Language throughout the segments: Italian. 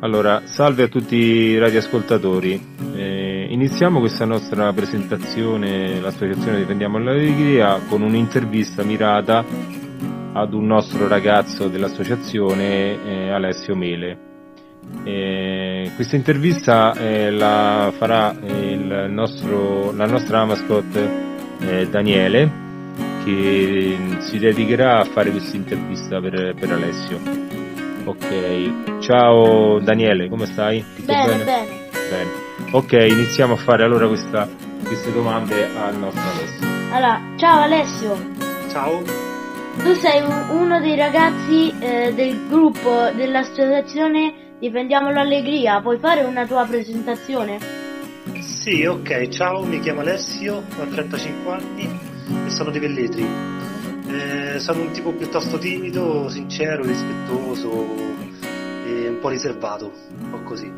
Allora, salve a tutti i radioascoltatori. Eh, iniziamo questa nostra presentazione, l'associazione Difendiamo l'Allegria, con un'intervista mirata ad un nostro ragazzo dell'associazione, eh, Alessio Mele. Eh, questa intervista eh, la farà nostro, la nostra mascotte eh, Daniele, che si dedicherà a fare questa intervista per, per Alessio. Ok, ciao Daniele, come stai? Tutto bene, bene? bene. Bene. Ok, iniziamo a fare allora questa, queste domande al nostro Alessio. Allora, ciao Alessio. Ciao. Tu sei uno dei ragazzi eh, del gruppo dell'associazione Difendiamo l'Allegria, puoi fare una tua presentazione? Sì, ok, ciao, mi chiamo Alessio, ho 35 anni e sono di Velletri. Eh, sono un tipo piuttosto timido, sincero, rispettoso e un po' riservato, un po' così.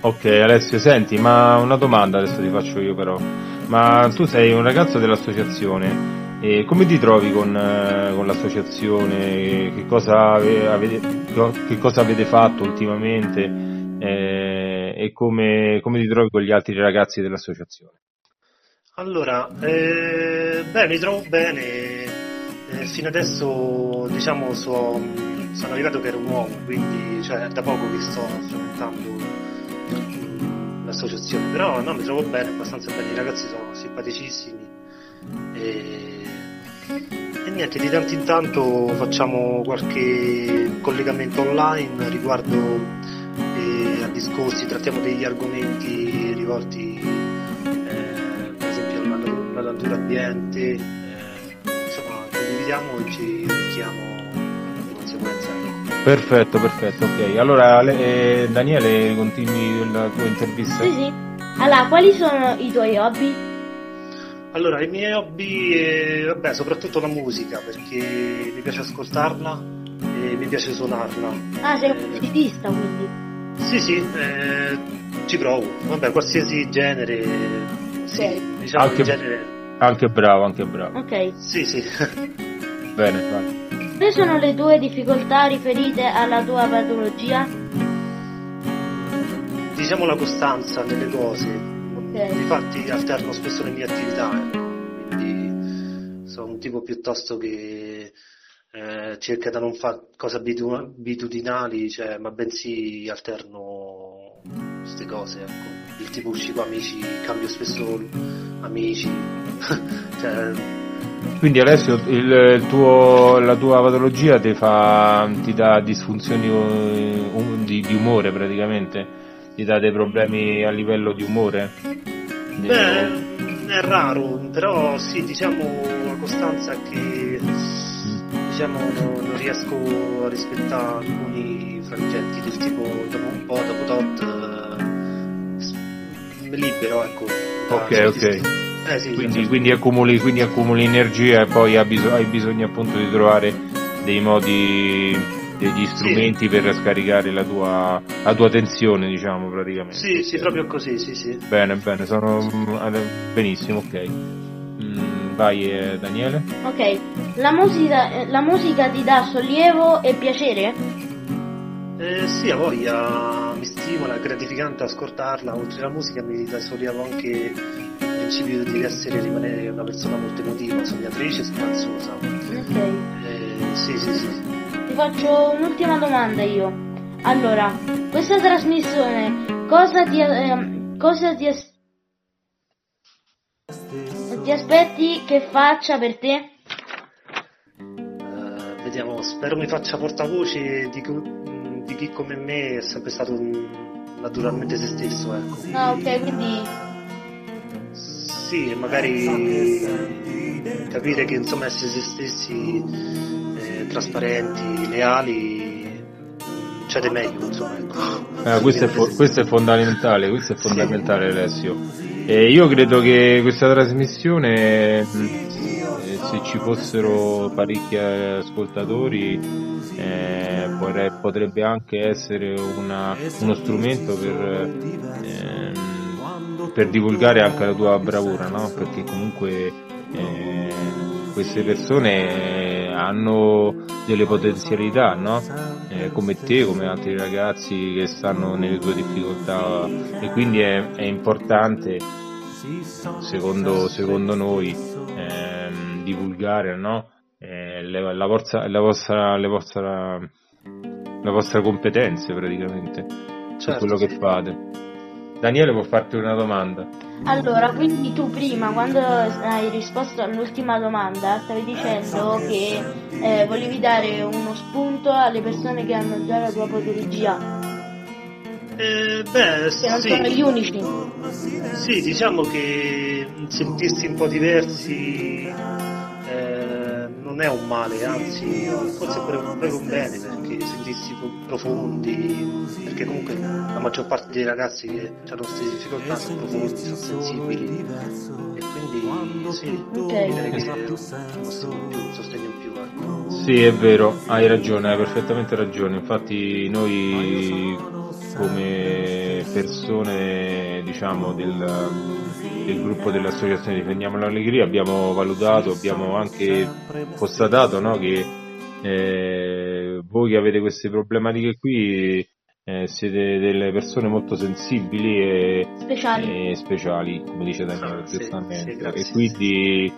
Ok Alessio, senti, ma una domanda adesso ti faccio io però. Ma tu sei un ragazzo dell'associazione, e come ti trovi con, eh, con l'associazione? Che cosa, avete, che cosa, avete, fatto ultimamente? Eh, e come, come ti trovi con gli altri ragazzi dell'associazione? Allora, eh, beh, mi trovo bene, eh, fino adesso diciamo so, sono arrivato che ero un uomo, quindi cioè, da poco che sto frequentando l'associazione, però no, mi trovo bene, abbastanza bene, i ragazzi sono simpaticissimi. E, e niente, di tanto in tanto facciamo qualche collegamento online riguardo eh, a discorsi, trattiamo degli argomenti rivolti eh, per esempio alla natura ambiente vediamo e ci arricchiamo di conseguenza. Perfetto, perfetto, ok. Allora eh, Daniele, continui la tua intervista? Sì, sì. Allora, quali sono i tuoi hobby? Allora, i miei hobby, eh, vabbè, soprattutto la musica, perché mi piace ascoltarla e mi piace suonarla. Ah, sei un musicista quindi? Sì, sì, eh, ci provo. Vabbè, qualsiasi genere, sì, okay. diciamo anche, genere... Anche bravo, anche bravo. Ok. Sì, sì. Bene, vai. Quali sono le tue difficoltà riferite alla tua patologia? Diciamo la costanza nelle cose. Okay. Infatti alterno spesso le mie attività, eh. quindi sono un tipo piuttosto che eh, cerca di non fare cose abitudinali, cioè, ma bensì alterno queste cose. Ecco. Il tipo usci con amici, cambio spesso amici. cioè, quindi Alessio, il, il tuo, la tua patologia ti, fa, ti dà disfunzioni um, di, di, umore praticamente? Ti dà dei problemi a livello di umore? Beh, è raro, però sì, diciamo la costanza che diciamo, non, riesco a rispettare alcuni frangenti del tipo dopo un po', dopo tot, mi libero, ecco. Ok, ok. Eh sì, quindi, quindi, accumuli, quindi, accumuli, energia e poi hai bisogno, hai bisogno, appunto di trovare dei modi, degli strumenti sì. per scaricare la tua, la tua, tensione, diciamo praticamente. Sì, sì, proprio così, sì, sì. Bene, bene, sono benissimo, ok. Mm, vai eh, Daniele. Ok, la musica, eh, la musica ti dà sollievo e piacere? Eh, sì, a voglia, mi stimola, è gratificante ascoltarla, oltre alla musica mi dà sollievo anche principio devi essere rimanere una persona molto emotiva, sognatrice e speranzosa. Ok. Eh, sì, sì, sì. Ti faccio un'ultima domanda io. Allora, questa trasmissione cosa ti, eh, cosa ti, as- ti aspetti che faccia per te? Uh, vediamo, spero mi faccia portavoce di, di chi come me è sempre stato naturalmente se stesso, ecco. Ah, ok, quindi sì, magari capire che insomma essere se stessi eh, trasparenti, leali c'è di meglio insomma ecco. eh, questo, è fo- questo, è fondamentale questo è fondamentale. Alessio e io credo che questa trasmissione eh, se ci fossero parecchi ascoltatori eh, potrebbe anche essere una, uno strumento per eh, per divulgare anche la tua bravura, no? Perché comunque eh, queste persone hanno delle potenzialità, no? eh, come te, come altri ragazzi che stanno nelle tue difficoltà e quindi è, è importante, secondo, secondo noi, ehm, divulgare no? eh, la, la, vostra, la, vostra, le vostra, la vostra competenze praticamente certo, su quello che fate. Daniele può farti una domanda. Allora, quindi tu prima, quando hai risposto all'ultima domanda, stavi dicendo che eh, volevi dare uno spunto alle persone che hanno già la tua patologia. Eh, beh, che non sì. sono gli unici. Sì, diciamo che sentirsi un po' diversi non è un male, anzi forse pure, pure un bene perché sentirsi profondi, perché comunque la maggior parte dei ragazzi che hanno queste difficoltà sono profondi, sono sensibili e quindi sì, okay. direi che è un sostegno in più. Ecco. Sì, è vero, hai ragione, hai perfettamente ragione, infatti noi come persone diciamo del del gruppo dell'associazione Difendiamo l'Allegria abbiamo valutato, abbiamo anche constatato no, che eh, voi che avete queste problematiche qui eh, siete delle persone molto sensibili e speciali, e speciali come dice Daniele giustamente. Sì, e, quindi,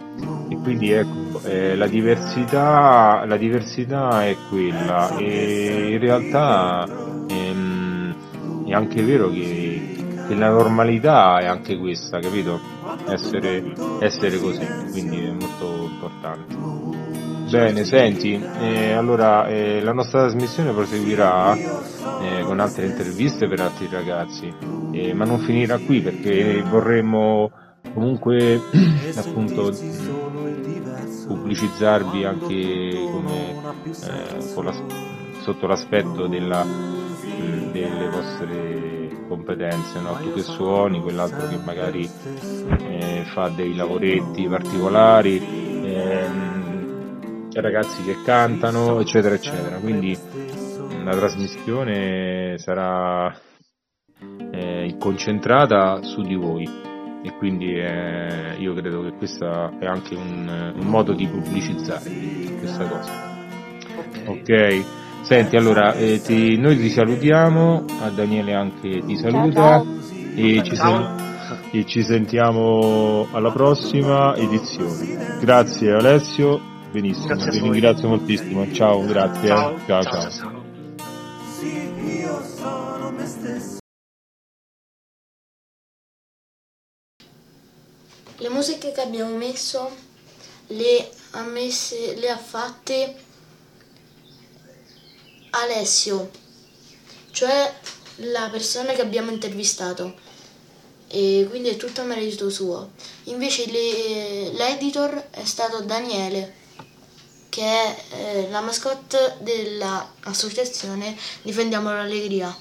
e quindi ecco, eh, la, diversità, la diversità è quella. E in realtà ehm, è anche vero che che la normalità è anche questa, capito? Essere, essere così, quindi è molto importante. Bene, senti, eh, allora eh, la nostra trasmissione proseguirà eh, con altre interviste per altri ragazzi, eh, ma non finirà qui perché vorremmo comunque appunto pubblicizzarvi anche come, eh, la, sotto l'aspetto della, delle vostre competenze, no? tu che suoni, quell'altro che magari eh, fa dei lavoretti particolari, ehm, ragazzi che cantano, eccetera, eccetera. Quindi la trasmissione sarà eh, concentrata su di voi e quindi eh, io credo che questo è anche un, un modo di pubblicizzare questa cosa. Ok? Senti, allora, eh, ti, noi ti salutiamo, a Daniele anche ti saluta ciao, ciao. E, ci sen- e ci sentiamo alla prossima edizione. Grazie Alessio, benissimo, grazie ti ringrazio moltissimo. Ciao, grazie. ciao, ciao. ciao. ciao. Le musiche che abbiamo messo le ha, messe, le ha fatte Alessio, cioè la persona che abbiamo intervistato e quindi è tutto merito suo. Invece le, l'editor è stato Daniele, che è eh, la mascotte dell'associazione Difendiamo l'Allegria.